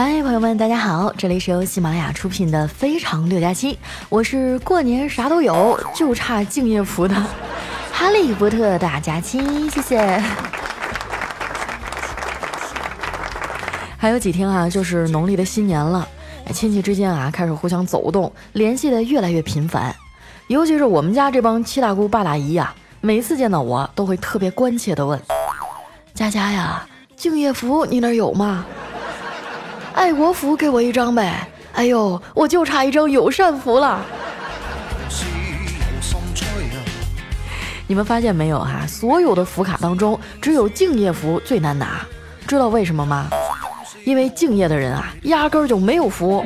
嗨，朋友们，大家好！这里是由喜马拉雅出品的《非常六加七》，我是过年啥都有，就差敬业福的哈利波特大假期，谢谢。还有几天啊，就是农历的新年了，亲戚之间啊开始互相走动，联系的越来越频繁。尤其是我们家这帮七大姑八大姨呀，每次见到我都会特别关切的问：“佳佳呀，敬业福你那儿有吗？”爱国福给我一张呗！哎呦，我就差一张友善福了。你们发现没有哈？所有的福卡当中，只有敬业福最难拿。知道为什么吗？因为敬业的人啊，压根儿就没有福。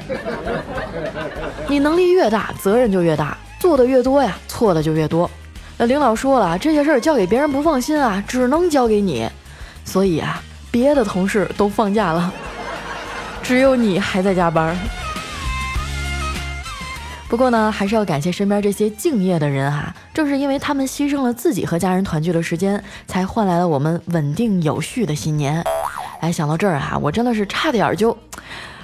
你能力越大，责任就越大，做的越多呀，错的就越多。那领导说了，这些事儿交给别人不放心啊，只能交给你。所以啊，别的同事都放假了。只有你还在加班。不过呢，还是要感谢身边这些敬业的人哈，正是因为他们牺牲了自己和家人团聚的时间，才换来了我们稳定有序的新年。哎，想到这儿啊，我真的是差点就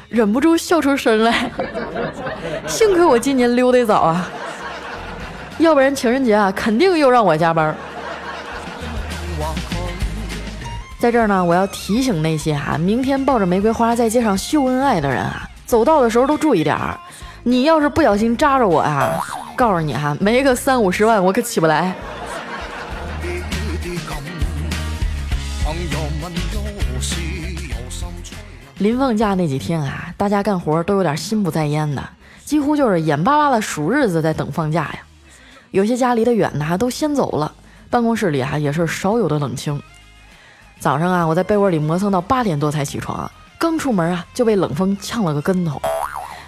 忍不住笑出声来。幸亏我今年溜得早啊，要不然情人节啊，肯定又让我加班。在这儿呢，我要提醒那些哈，明天抱着玫瑰花在街上秀恩爱的人啊，走道的时候都注意点儿。你要是不小心扎着我呀，告诉你哈，没个三五十万我可起不来。临放假那几天啊，大家干活都有点心不在焉的，几乎就是眼巴巴的数日子在等放假呀。有些家离得远的都先走了，办公室里啊也是少有的冷清。早上啊，我在被窝里磨蹭到八点多才起床，刚出门啊就被冷风呛了个跟头。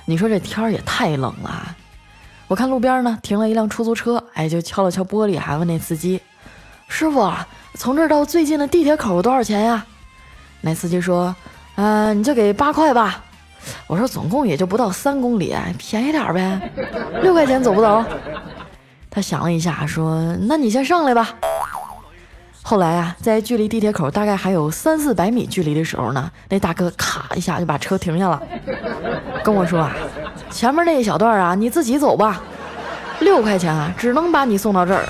你说这天儿也太冷了。我看路边呢停了一辆出租车，哎，就敲了敲玻璃，还问那司机：“师傅，从这儿到最近的地铁口多少钱呀？”那司机说：“嗯，你就给八块吧。”我说：“总共也就不到三公里，便宜点呗，六块钱走不走？”他想了一下，说：“那你先上来吧。”后来啊，在距离地铁口大概还有三四百米距离的时候呢，那大哥咔一下就把车停下了，跟我说啊：“前面那一小段啊，你自己走吧，六块钱啊，只能把你送到这儿。”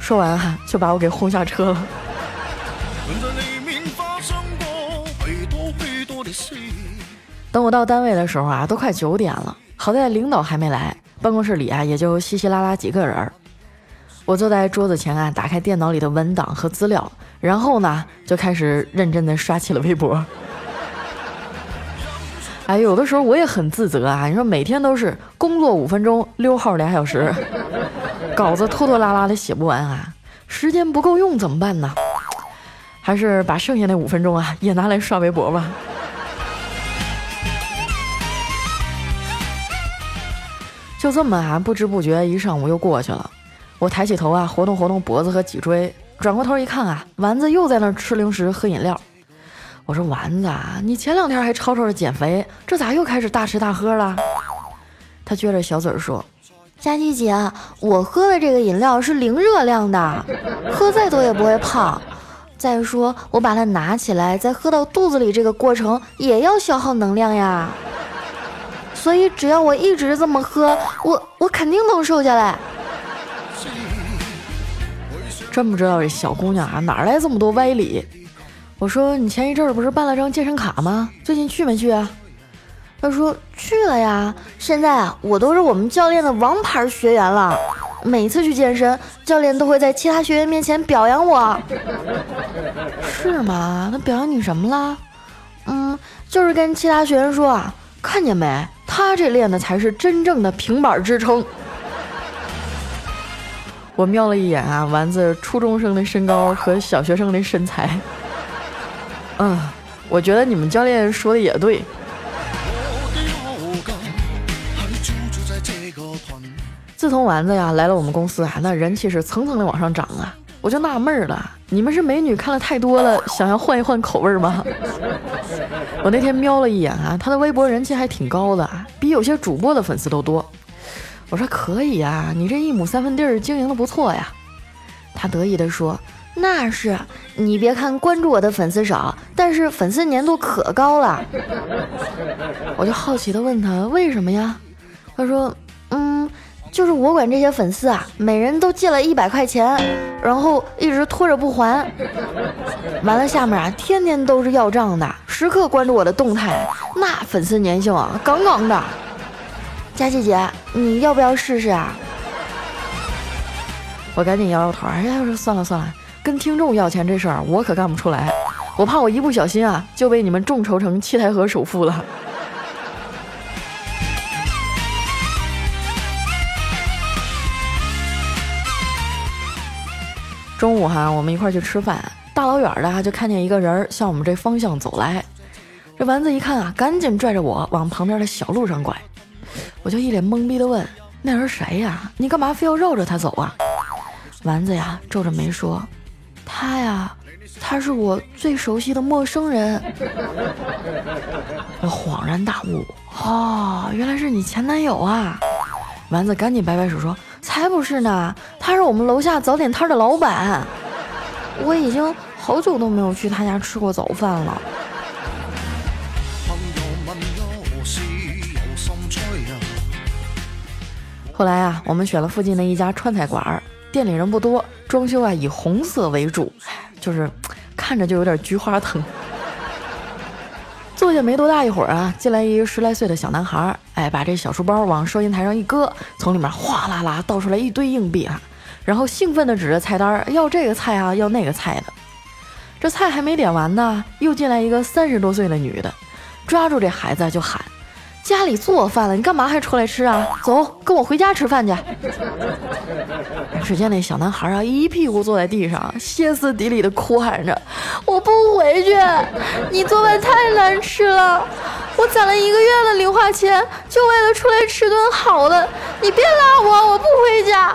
说完啊，就把我给轰下车了。等我到单位的时候啊，都快九点了，好在领导还没来，办公室里啊也就稀稀拉拉几个人。我坐在桌子前啊，打开电脑里的文档和资料，然后呢，就开始认真的刷起了微博。哎，有的时候我也很自责啊，你说每天都是工作五分钟，溜号俩小时，稿子拖拖拉拉的写不完啊，时间不够用怎么办呢？还是把剩下那五分钟啊，也拿来刷微博吧。就这么啊，不知不觉一上午又过去了。我抬起头啊，活动活动脖子和脊椎，转过头一看啊，丸子又在那儿吃零食喝饮料。我说丸子啊，你前两天还吵吵着减肥，这咋又开始大吃大喝了？他撅着小嘴说：“佳琪姐，我喝的这个饮料是零热量的，喝再多也不会胖。再说我把它拿起来再喝到肚子里，这个过程也要消耗能量呀。所以只要我一直这么喝，我我肯定能瘦下来。”真不知道这小姑娘啊哪来这么多歪理？我说你前一阵儿不是办了张健身卡吗？最近去没去啊？她说去了呀。现在啊，我都是我们教练的王牌学员了。每次去健身，教练都会在其他学员面前表扬我。是吗？那表扬你什么了？嗯，就是跟其他学员说啊，看见没？他这练的才是真正的平板支撑。我瞄了一眼啊，丸子初中生的身高和小学生的身材。嗯，我觉得你们教练说的也对。自从丸子呀来了我们公司啊，那人气是蹭蹭的往上涨啊，我就纳闷了，你们是美女看了太多了，想要换一换口味吗？我那天瞄了一眼啊，他的微博人气还挺高的，比有些主播的粉丝都多。我说可以呀，你这一亩三分地儿经营的不错呀。他得意地说：“那是，你别看关注我的粉丝少，但是粉丝粘度可高了。我就好奇的问他为什么呀？他说，嗯，就是我管这些粉丝啊，每人都借了一百块钱，然后一直拖着不还。完了，下面啊，天天都是要账的，时刻关注我的动态，那粉丝粘性啊，杠杠的。佳琪姐，你要不要试试啊？我赶紧摇摇头，哎呀，我说算了算了，跟听众要钱这事儿我可干不出来，我怕我一不小心啊就被你们众筹成七台河首富了。中午哈，我们一块去吃饭，大老远的就看见一个人向我们这方向走来，这丸子一看啊，赶紧拽着我往旁边的小路上拐。我就一脸懵逼的问：“那人谁呀？你干嘛非要绕着他走啊？”丸子呀皱着眉说：“他呀，他是我最熟悉的陌生人。”我恍然大悟：“哦，原来是你前男友啊！”丸子赶紧摆摆手说：“才不是呢，他是我们楼下早点摊的老板。我已经好久都没有去他家吃过早饭了。”后来啊，我们选了附近的一家川菜馆儿，店里人不多，装修啊以红色为主，就是看着就有点菊花疼。坐下没多大一会儿啊，进来一个十来岁的小男孩，哎，把这小书包往收银台上一搁，从里面哗啦啦倒出来一堆硬币啊，然后兴奋地指着菜单要这个菜啊，要那个菜的。这菜还没点完呢，又进来一个三十多岁的女的，抓住这孩子就喊。家里做饭了，你干嘛还出来吃啊？走，跟我回家吃饭去。只见那小男孩啊，一屁股坐在地上，歇斯底里的哭喊着：“我不回去，你做饭太难吃了，我攒了一个月的零花钱，就为了出来吃顿好的，你别拉我，我不回家。”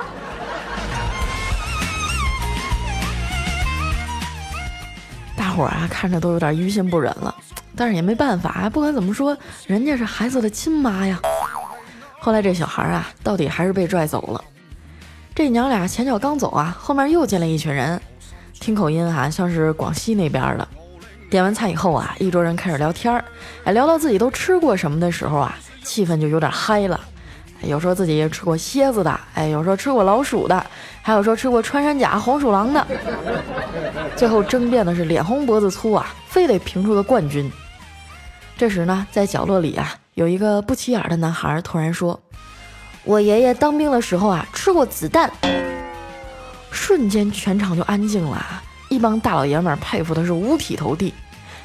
大伙儿啊，看着都有点于心不忍了。但是也没办法，不管怎么说，人家是孩子的亲妈呀。后来这小孩啊，到底还是被拽走了。这娘俩前脚刚走啊，后面又进来一群人，听口音哈，像是广西那边的。点完菜以后啊，一桌人开始聊天儿，哎，聊到自己都吃过什么的时候啊，气氛就有点嗨了。有说自己吃过蝎子的，哎，有说吃过老鼠的，还有说吃过穿山甲、黄鼠狼的。最后争辩的是脸红脖子粗啊，非得评出个冠军。这时呢，在角落里啊，有一个不起眼的男孩突然说：“我爷爷当兵的时候啊，吃过子弹。”瞬间全场就安静了，一帮大老爷们佩服的是五体投地，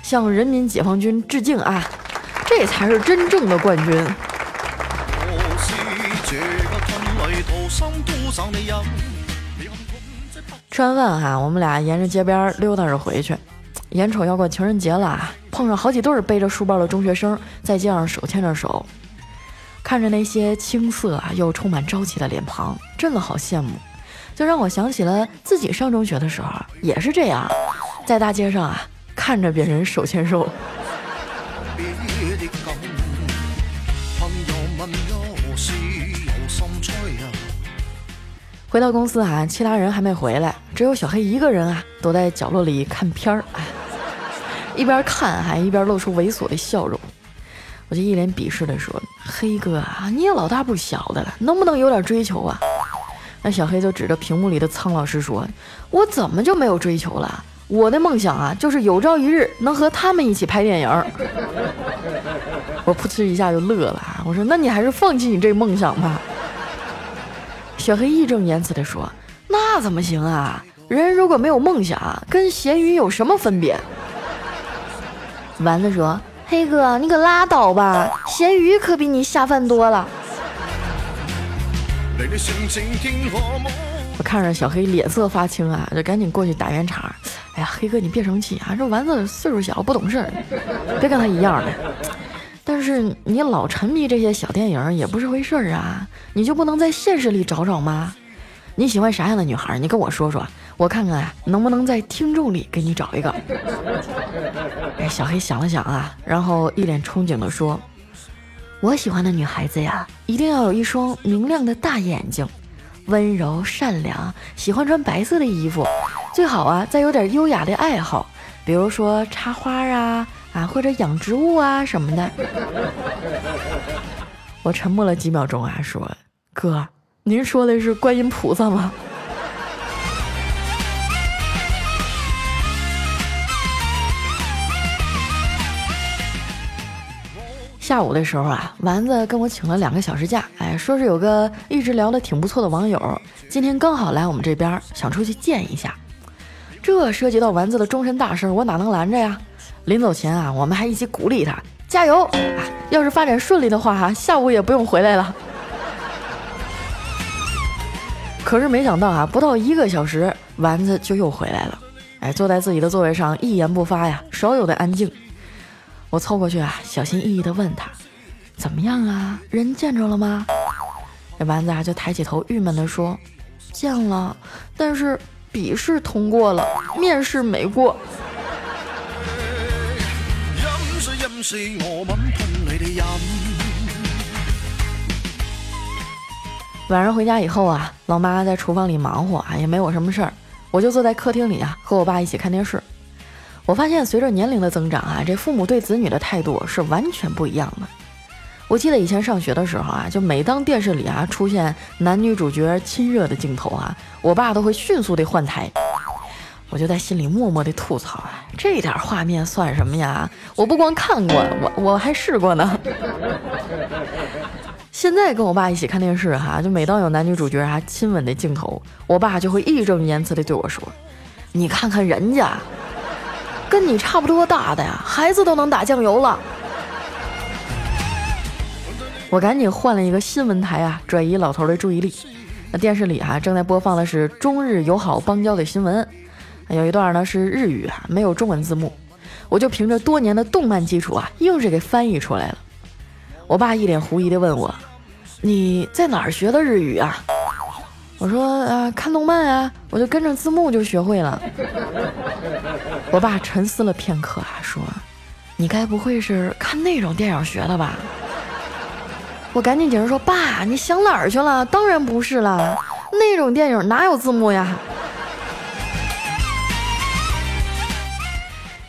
向人民解放军致敬啊！这才是真正的冠军。吃完饭哈，我们俩沿着街边溜达着回去。眼瞅要过情人节了，碰上好几对背着书包的中学生在街上手牵着手，看着那些青涩啊又充满朝气的脸庞，真的好羡慕，就让我想起了自己上中学的时候也是这样，在大街上啊看着别人手牵手。回到公司啊，其他人还没回来，只有小黑一个人啊躲在角落里看片儿。一边看还一边露出猥琐的笑容，我就一脸鄙视的说：“黑哥啊，你也老大不小的了，能不能有点追求啊？”那小黑就指着屏幕里的苍老师说：“我怎么就没有追求了？我的梦想啊，就是有朝一日能和他们一起拍电影。”我噗嗤一下就乐了，我说：“那你还是放弃你这梦想吧。”小黑义正言辞的说：“那怎么行啊？人如果没有梦想，跟咸鱼有什么分别？”丸子说：“黑哥，你可拉倒吧，咸鱼可比你下饭多了。”我看着小黑脸色发青啊，就赶紧过去打圆场。哎呀，黑哥你别生气啊，这丸子岁数小不懂事儿，别跟他一样的。但是你老沉迷这些小电影也不是回事儿啊，你就不能在现实里找找吗？你喜欢啥样的女孩？你跟我说说。我看看啊，能不能在听众里给你找一个？哎，小黑想了想啊，然后一脸憧憬地说：“我喜欢的女孩子呀，一定要有一双明亮的大眼睛，温柔善良，喜欢穿白色的衣服，最好啊再有点优雅的爱好，比如说插花啊啊，或者养植物啊什么的。我沉默了几秒钟啊，说：“哥，您说的是观音菩萨吗？”下午的时候啊，丸子跟我请了两个小时假，哎，说是有个一直聊得挺不错的网友，今天刚好来我们这边，想出去见一下。这涉及到丸子的终身大事，我哪能拦着呀？临走前啊，我们还一起鼓励他加油啊！要是发展顺利的话，哈，下午也不用回来了。可是没想到啊，不到一个小时，丸子就又回来了，哎，坐在自己的座位上，一言不发呀，少有的安静。我凑过去啊，小心翼翼地问他：“怎么样啊？人见着了吗？”这丸子啊就抬起头，郁闷地说：“见了，但是笔试通过了，面试没过。”晚上回家以后啊，老妈在厨房里忙活啊，也没我什么事儿，我就坐在客厅里啊，和我爸一起看电视。我发现随着年龄的增长啊，这父母对子女的态度是完全不一样的。我记得以前上学的时候啊，就每当电视里啊出现男女主角亲热的镜头啊，我爸都会迅速的换台。我就在心里默默的吐槽啊，这点画面算什么呀？我不光看过，我我还试过呢。现在跟我爸一起看电视哈，就每当有男女主角啊亲吻的镜头，我爸就会义正言辞的对我说：“你看看人家。”跟你差不多大的呀，孩子都能打酱油了。我赶紧换了一个新闻台啊，转移老头的注意力。那电视里啊，正在播放的是中日友好邦交的新闻，有一段呢是日语啊，没有中文字幕，我就凭着多年的动漫基础啊，硬是给翻译出来了。我爸一脸狐疑的问我：“你在哪儿学的日语啊？”我说啊，看动漫啊，我就跟着字幕就学会了。我爸沉思了片刻啊，说：“你该不会是看那种电影学的吧？”我赶紧解释说：“爸，你想哪儿去了？当然不是了，那种电影哪有字幕呀？”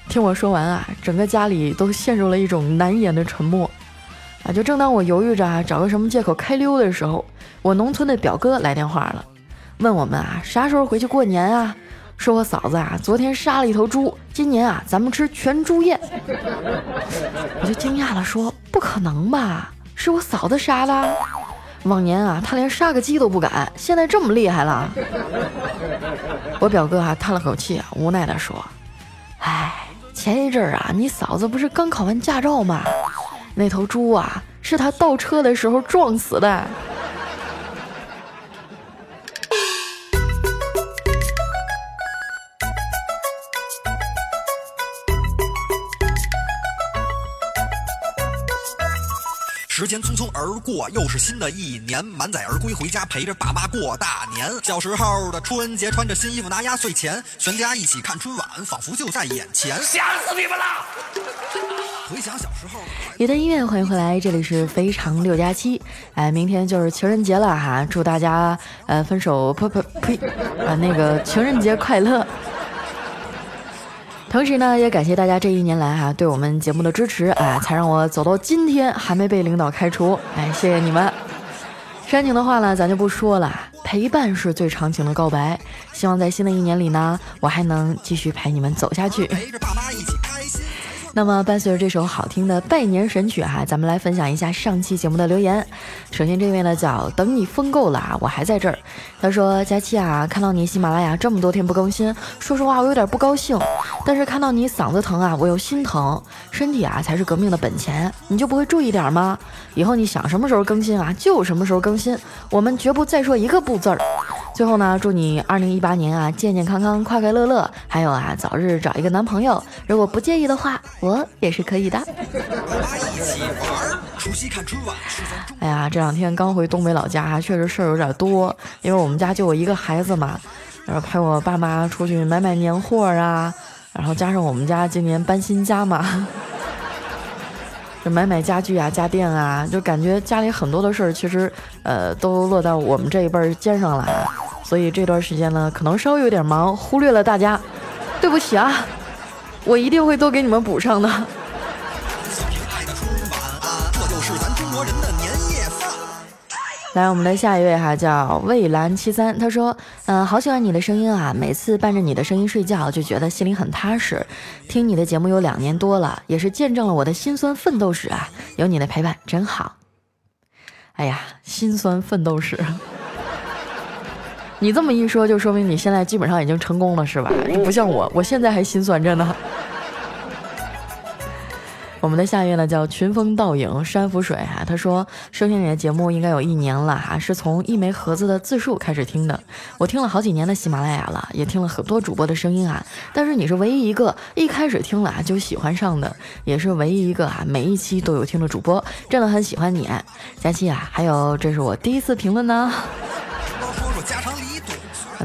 听我说完啊，整个家里都陷入了一种难言的沉默。啊，就正当我犹豫着啊找个什么借口开溜的时候。我农村的表哥来电话了，问我们啊啥时候回去过年啊？说我嫂子啊昨天杀了一头猪，今年啊咱们吃全猪宴。我就惊讶了，说不可能吧？是我嫂子杀的？往年啊他连杀个鸡都不敢，现在这么厉害了？我表哥啊叹了口气啊，无奈的说：“哎，前一阵儿啊你嫂子不是刚考完驾照吗？那头猪啊是他倒车的时候撞死的。”时间匆匆而过，又是新的一年，满载而归，回家陪着爸妈过大年。小时候的春节，穿着新衣服，拿压岁钱，全家一起看春晚，仿佛就在眼前。想死你们了！一段音乐，欢迎回来，这里是非常六加七。哎，明天就是情人节了哈，祝大家呃分手呸呸呸啊那个情人节快乐。同时呢，也感谢大家这一年来哈对我们节目的支持，啊，才让我走到今天还没被领导开除，哎，谢谢你们。煽情的话呢，咱就不说了，陪伴是最长情的告白。希望在新的一年里呢，我还能继续陪你们走下去。那么，伴随着这首好听的拜年神曲哈，咱们来分享一下上期节目的留言。首先，这位呢叫等你疯够了啊，我还在这儿。他说：佳期啊，看到你喜马拉雅这么多天不更新，说实话我有点不高兴。但是看到你嗓子疼啊，我又心疼。身体啊才是革命的本钱，你就不会注意点吗？以后你想什么时候更新啊，就什么时候更新，我们绝不再说一个不字儿。最后呢，祝你二零一八年啊健健康康、快快乐乐，还有啊早日找一个男朋友。如果不介意的话，我也是可以的。哎呀，这两天刚回东北老家，确实事儿有点多，因为我们家就我一个孩子嘛，然后陪我爸妈出去买买年货啊，然后加上我们家今年搬新家嘛，就买买家具啊、家电啊，就感觉家里很多的事儿，其实呃都落到我们这一辈儿肩上了。所以这段时间呢，可能稍微有点忙，忽略了大家，对不起啊。我一定会都给你们补上的。来，我们的下一位哈叫蔚蓝七三，他说，嗯，好喜欢你的声音啊，每次伴着你的声音睡觉，就觉得心里很踏实。听你的节目有两年多了，也是见证了我的辛酸奋斗史啊，有你的陪伴真好。哎呀，辛酸奋斗史，你这么一说，就说明你现在基本上已经成功了，是吧？不像我，我现在还心酸着呢。我们的下一位呢叫群峰倒影山浮水哈，他说收听你的节目应该有一年了哈，是从一枚盒子的自述开始听的。我听了好几年的喜马拉雅了，也听了很多主播的声音啊，但是你是唯一一个一开始听了啊就喜欢上的，也是唯一一个啊每一期都有听的主播，真的很喜欢你，佳期啊。还有这是我第一次评论呢，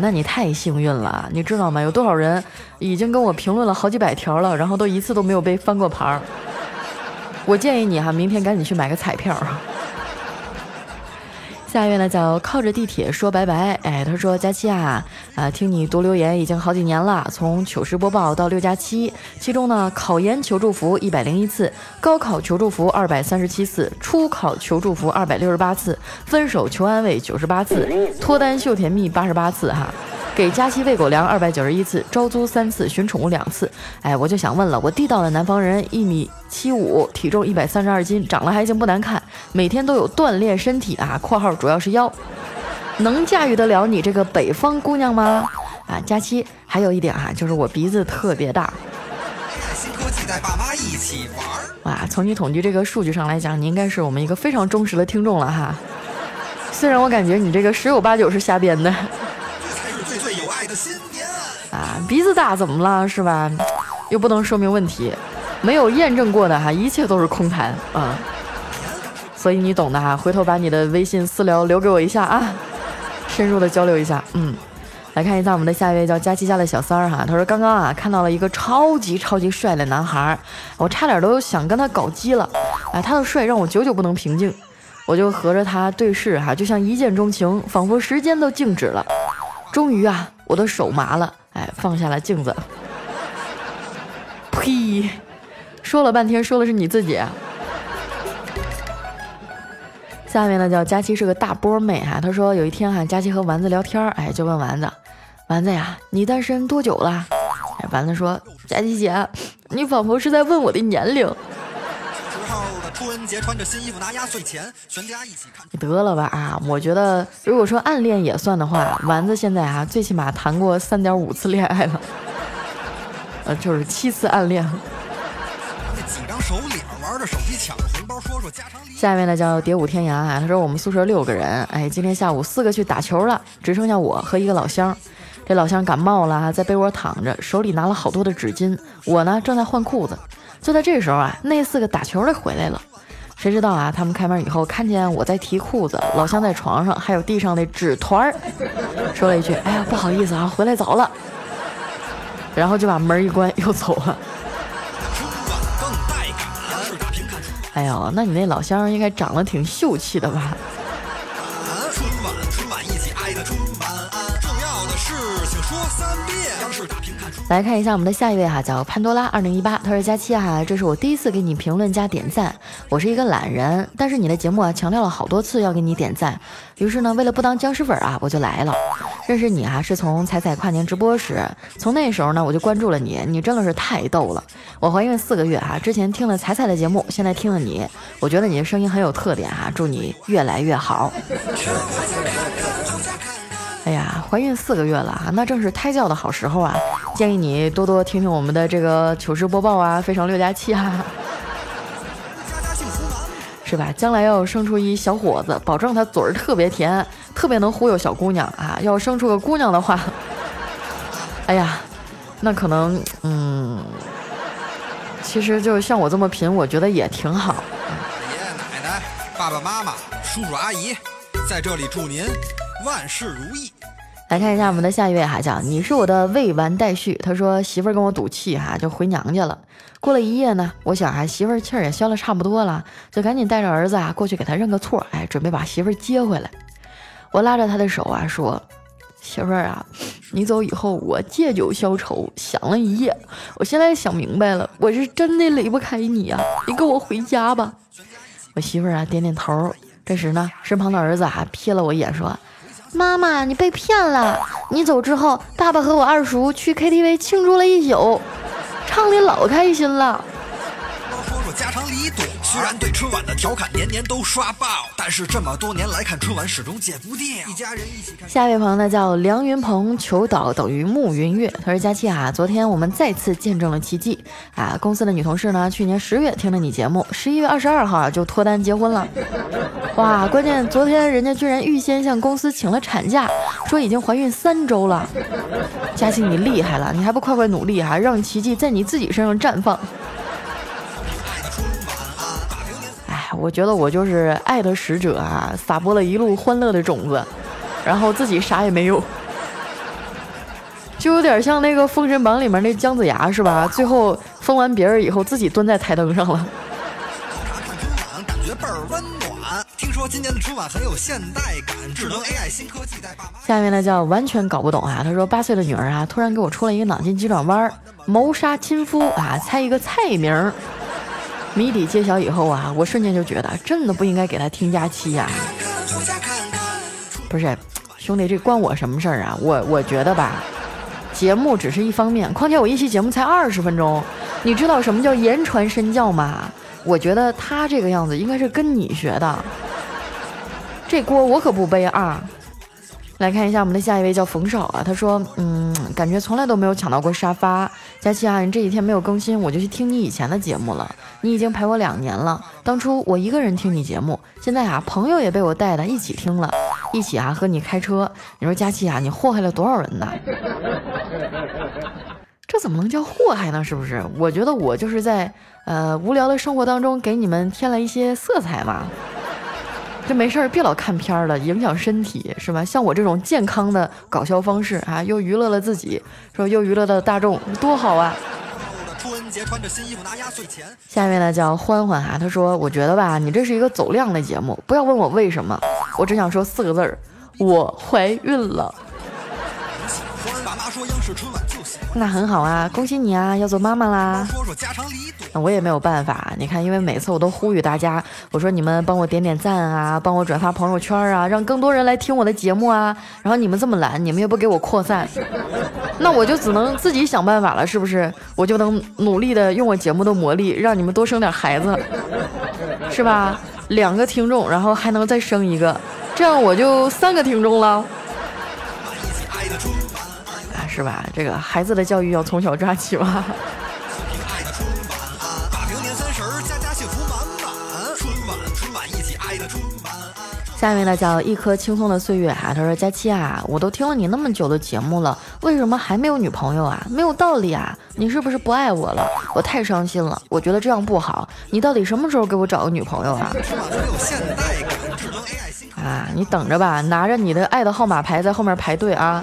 那你太幸运了，你知道吗？有多少人已经跟我评论了好几百条了，然后都一次都没有被翻过牌儿。我建议你哈，明天赶紧去买个彩票。下一位呢叫靠着地铁说拜拜，哎，他说佳期啊，啊，听你读留言已经好几年了，从糗事播报到六加七，其中呢，考研求助服一百零一次，高考求助服二百三十七次，初考求助服二百六十八次，分手求安慰九十八次，脱单秀甜蜜八十八次哈。给佳期喂狗粮二百九十一次，招租三次，寻宠物两次。哎，我就想问了，我地道的南方人，一米七五，体重一百三十二斤，长得还行不难看，每天都有锻炼身体啊（括号主要是腰），能驾驭得了你这个北方姑娘吗？啊，佳期还有一点啊，就是我鼻子特别大。新科技带爸妈一起玩。哇，从你统计这个数据上来讲，你应该是我们一个非常忠实的听众了哈。虽然我感觉你这个十有八九是瞎编的。这才是最最有爱的新年啊，鼻子大怎么了，是吧？又不能说明问题，没有验证过的哈，一切都是空谈啊。所以你懂的哈，回头把你的微信私聊留给我一下啊，深入的交流一下。嗯，来看一下我们的下一位叫佳琪家的小三儿哈，他说刚刚啊看到了一个超级超级帅的男孩，我差点都想跟他搞基了。哎，他的帅让我久久不能平静，我就和着他对视哈，就像一见钟情，仿佛时间都静止了。终于啊，我的手麻了，哎，放下了镜子。呸！说了半天，说的是你自己。下面呢叫佳期是个大波妹哈，她说有一天哈，佳期和丸子聊天，哎，就问丸子，丸子呀，你单身多久了？哎，丸子说，佳期姐，你仿佛是在问我的年龄。春节穿着新衣服拿压岁钱，全家一起看。得了吧啊！我觉得如果说暗恋也算的话，丸子现在啊最起码谈过三点五次恋爱了，呃，就是七次暗恋。紧张手脸玩着手机抢着红包，说说家常。下面呢叫蝶舞天涯啊，他说我们宿舍六个人，哎，今天下午四个去打球了，只剩下我和一个老乡。这老乡感冒了，在被窝躺着，手里拿了好多的纸巾。我呢正在换裤子。就在这时候啊，那四个打球的回来了。谁知道啊，他们开门以后看见我在提裤子，老乡在床上，还有地上的纸团儿，说了一句：“哎呀，不好意思啊，回来早了。”然后就把门一关又走了。哎呦，那你那老乡应该长得挺秀气的吧？来看一下我们的下一位哈，叫潘多拉二零一八，他说佳期哈，这是我第一次给你评论加点赞。我是一个懒人，但是你的节目啊强调了好多次要给你点赞，于是呢，为了不当僵尸粉啊，我就来了。认识你啊，是从彩彩跨年直播时，从那时候呢，我就关注了你，你真的是太逗了。我怀孕四个月哈，之前听了彩彩的节目，现在听了你，我觉得你的声音很有特点哈，祝你越来越好。哎呀，怀孕四个月了啊，那正是胎教的好时候啊！建议你多多听听我们的这个糗事播报啊，非常六加七啊，是吧？将来要生出一小伙子，保证他嘴儿特别甜，特别能忽悠小姑娘啊！要生出个姑娘的话，哎呀，那可能，嗯，其实就像我这么贫，我觉得也挺好。爷爷奶奶、爸爸妈妈、叔叔阿姨，在这里祝您。万事如意。来看一下我们的下一位哈，叫你是我的未完待续。他说媳妇儿跟我赌气哈，就回娘家了。过了一夜呢，我想啊，媳妇儿气儿也消了差不多了，就赶紧带着儿子啊过去给他认个错，哎，准备把媳妇儿接回来。我拉着他的手啊说，媳妇儿啊，你走以后，我借酒消愁，想了一夜。我现在想明白了，我是真的离不开你呀！你跟我回家吧。我媳妇儿啊，点点头。这时呢，身旁的儿子啊，瞥了我一眼，说：“妈妈，你被骗了。你走之后，爸爸和我二叔去 KTV 庆祝了一宿，唱的老开心了。”家长里短，虽然对春晚的调侃年年都刷爆，但是这么多年来看春晚始终戒不掉。一家人一起看。下一位朋友呢叫梁云鹏，求导等于暮云月。他说：“佳期啊，昨天我们再次见证了奇迹啊！公司的女同事呢，去年十月听了你节目，十一月二十二号就脱单结婚了。哇，关键昨天人家居然预先向公司请了产假，说已经怀孕三周了。佳期你厉害了，你还不快快努力啊，让奇迹在你自己身上绽放。”我觉得我就是爱的使者啊，撒播了一路欢乐的种子，然后自己啥也没有，就有点像那个《封神榜》里面那姜子牙是吧？最后封完别人以后，自己蹲在台灯上了。感觉倍儿温暖。听说今年的春晚很有现代感，智能 AI 新科技在爸妈。下面呢叫完全搞不懂啊，他说八岁的女儿啊，突然给我出了一个脑筋急转弯，谋杀亲夫啊，猜一个菜名。谜底揭晓以后啊，我瞬间就觉得真的不应该给他听假期呀。不是，兄弟，这关我什么事儿啊？我我觉得吧，节目只是一方面，况且我一期节目才二十分钟，你知道什么叫言传身教吗？我觉得他这个样子应该是跟你学的，这锅我可不背啊。来看一下我们的下一位叫冯少啊，他说，嗯，感觉从来都没有抢到过沙发。佳琪啊，你这几天没有更新，我就去听你以前的节目了。你已经陪我两年了，当初我一个人听你节目，现在啊，朋友也被我带的一起听了，一起啊和你开车。你说佳琪啊，你祸害了多少人呢？这怎么能叫祸害呢？是不是？我觉得我就是在呃无聊的生活当中给你们添了一些色彩嘛。这没事儿，别老看片儿了，影响身体是吧？像我这种健康的搞笑方式啊，又娱乐了自己，说又娱乐了大众，多好啊！下面呢叫欢欢啊，他说：“我觉得吧，你这是一个走量的节目，不要问我为什么，我只想说四个字儿，我怀孕了。”那很好啊，恭喜你啊，要做妈妈啦！那我也没有办法，你看，因为每次我都呼吁大家，我说你们帮我点点赞啊，帮我转发朋友圈啊，让更多人来听我的节目啊。然后你们这么懒，你们又不给我扩散，那我就只能自己想办法了，是不是？我就能努力的用我节目的魔力，让你们多生点孩子，是吧？两个听众，然后还能再生一个，这样我就三个听众了。是吧？这个孩子的教育要从小抓起吧。下面呢叫一颗轻松的岁月哈，他说佳期啊，我都听了你那么久的节目了，为什么还没有女朋友啊？没有道理啊！你是不是不爱我了？我太伤心了，我觉得这样不好。你到底什么时候给我找个女朋友啊？啊，你等着吧，拿着你的爱的号码牌在后面排队啊。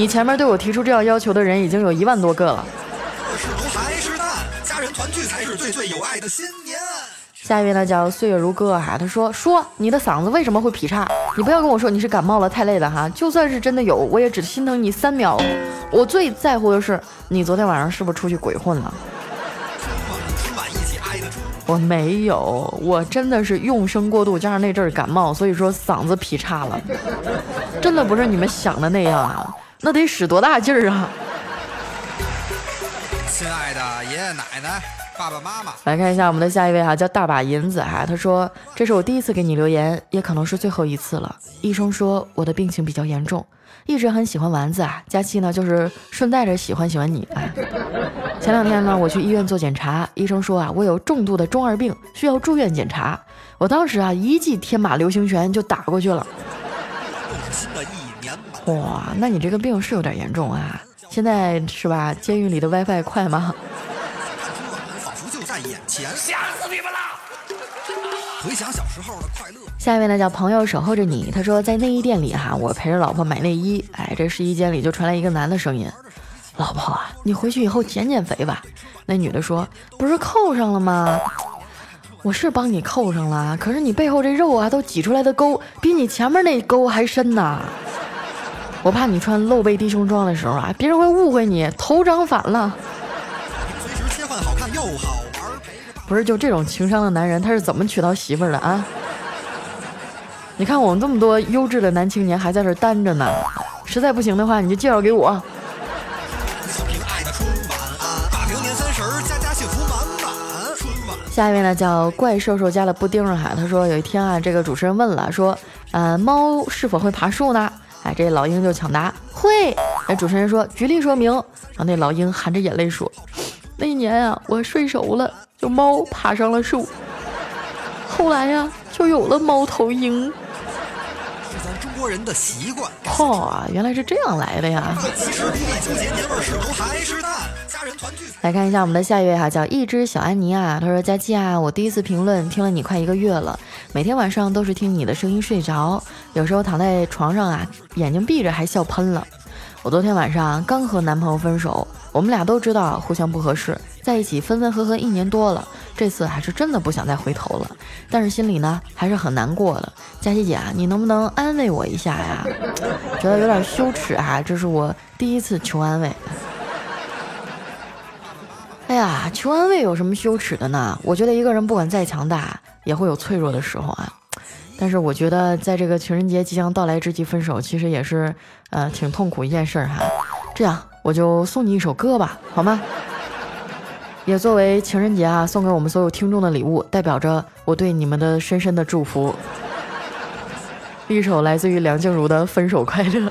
你前面对我提出这样要求的人已经有一万多个了。是毒还是蛋，家人团聚才是最最有爱的新年。下一位呢叫岁月如歌哈，他说说你的嗓子为什么会劈叉？你不要跟我说你是感冒了太累了哈，就算是真的有，我也只心疼你三秒。我最在乎的是你昨天晚上是不是出去鬼混了？我没有，我真的是用声过度加上那阵儿感冒，所以说嗓子劈叉了，真的不是你们想的那样啊。那得使多大劲儿啊！亲爱的爷爷奶奶、爸爸妈妈，来看一下我们的下一位哈，叫大把银子哈。他说：“这是我第一次给你留言，也可能是最后一次了。医生说我的病情比较严重，一直很喜欢丸子啊。佳期呢，就是顺带着喜欢喜欢你啊。前两天呢，我去医院做检查，医生说啊，我有重度的中二病，需要住院检查。我当时啊，一记天马流星拳就打过去了。”哇，那你这个病是有点严重啊！现在是吧？监狱里的 WiFi 快吗？仿佛就在眼前，吓死你们了！回想小时候的快乐。下一位呢，叫朋友守候着你。他说在内衣店里哈，我陪着老婆买内衣，哎，这试衣间里就传来一个男的声音：“老婆，你回去以后减减肥吧。”那女的说：“不是扣上了吗？我是帮你扣上了，可是你背后这肉啊，都挤出来的沟比你前面那沟还深呐。”我怕你穿露背低胸装的时候啊，别人会误会你头长反了。随时切换好看又好玩，不是就这种情商的男人，他是怎么娶到媳妇儿的啊？你看我们这么多优质的男青年还在这单着呢，实在不行的话，你就介绍给我。下一位呢叫怪兽兽家的布丁哈，他说有一天啊，这个主持人问了，说，呃，猫是否会爬树呢？哎，这老鹰就抢答会。哎，主持人说举例说明，然后那老鹰含着眼泪说，那一年啊，我睡熟了，就猫爬上了树，后来呀，就有了猫头鹰。是咱中国人的习惯。哦，原来是这样来的呀。来看一下我们的下一位哈，叫一只小安妮啊。他说：“佳期啊，我第一次评论听了你快一个月了，每天晚上都是听你的声音睡着，有时候躺在床上啊，眼睛闭着还笑喷了。我昨天晚上刚和男朋友分手，我们俩都知道互相不合适，在一起分分合合一年多了，这次还是真的不想再回头了，但是心里呢还是很难过的。佳琪姐啊，你能不能安慰我一下呀？觉得有点羞耻啊，这是我第一次求安慰。”啊，求安慰有什么羞耻的呢？我觉得一个人不管再强大，也会有脆弱的时候啊。但是我觉得在这个情人节即将到来之际分手，其实也是呃挺痛苦一件事儿哈。这样，我就送你一首歌吧，好吗？也作为情人节啊送给我们所有听众的礼物，代表着我对你们的深深的祝福。一首来自于梁静茹的《分手快乐》。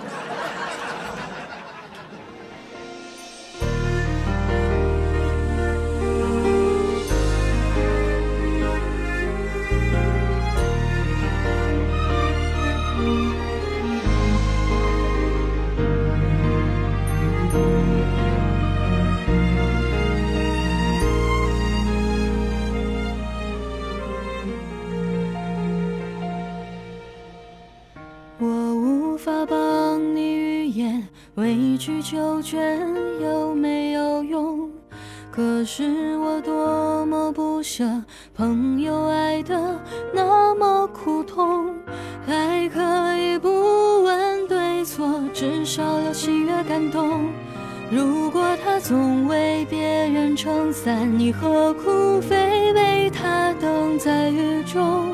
他帮你预言，委曲求全有没有用？可是我多么不舍，朋友爱的那么苦痛。爱可以不问对错，至少有喜悦感动。如果他总为别人撑伞，你何苦非为他等在雨中？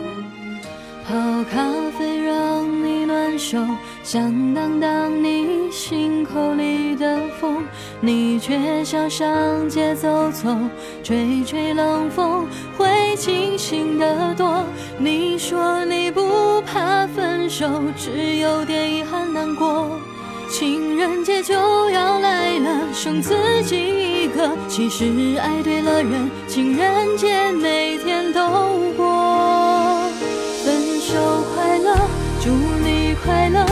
泡咖啡让你暖手，想当当你心口里的风，你却想上街走走，吹吹冷风会清醒得多。你说你不怕分手，只有点遗憾难过。情人节就要来了，剩自己一个。其实爱对了人，情人节每天都过。分手快乐祝你快乐，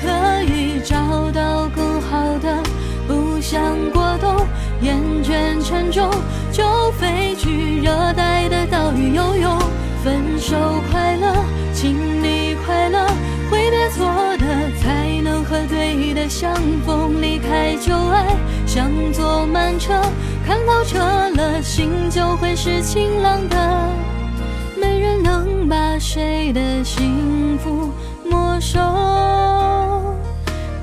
可以找到更好的，不想过冬，厌倦沉重，就飞去热带的岛屿游泳。分手快乐，请你快乐，挥别错的，才能和对的相逢。离开旧爱，像坐慢车，看透彻了，心就会是晴朗的。没人能把谁的幸福没收。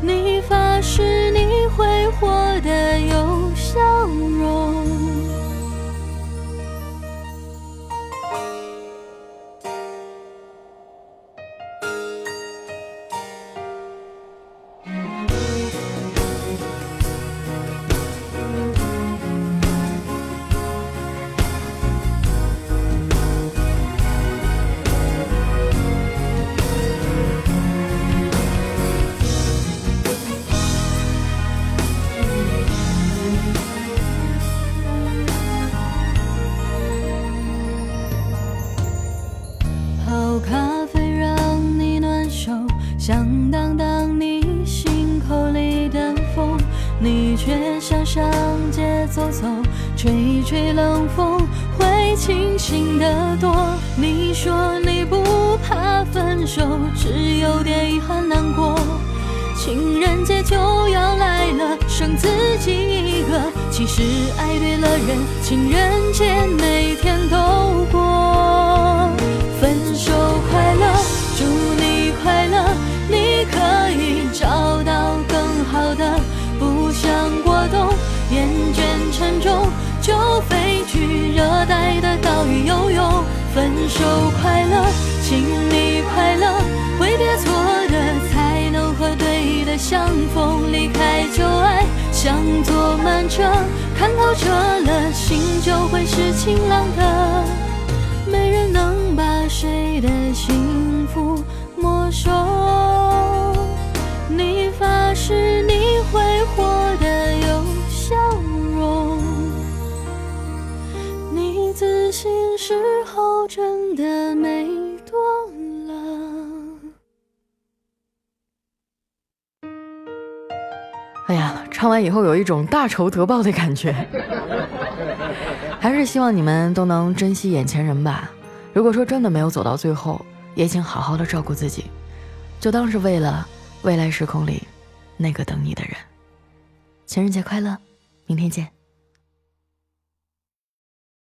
你发誓你会活得有情人节就要来了剩自己一个。其实爱对了人情人节每天都过。分手快乐祝你快乐你可以找到更好的不想过冬厌倦沉重就飞去热带的岛屿游泳。分手快乐请你快乐相逢。离开旧爱，像坐慢车，看透彻了，心就会是晴朗的。没人能把谁的幸福没收。你发誓唱完以后有一种大仇得报的感觉。还是希望你们都能珍惜眼前人吧。如果说真的没有走到最后，也请好好的照顾自己，就当是为了未来时空里那个等你的人。情人节快乐，明天见。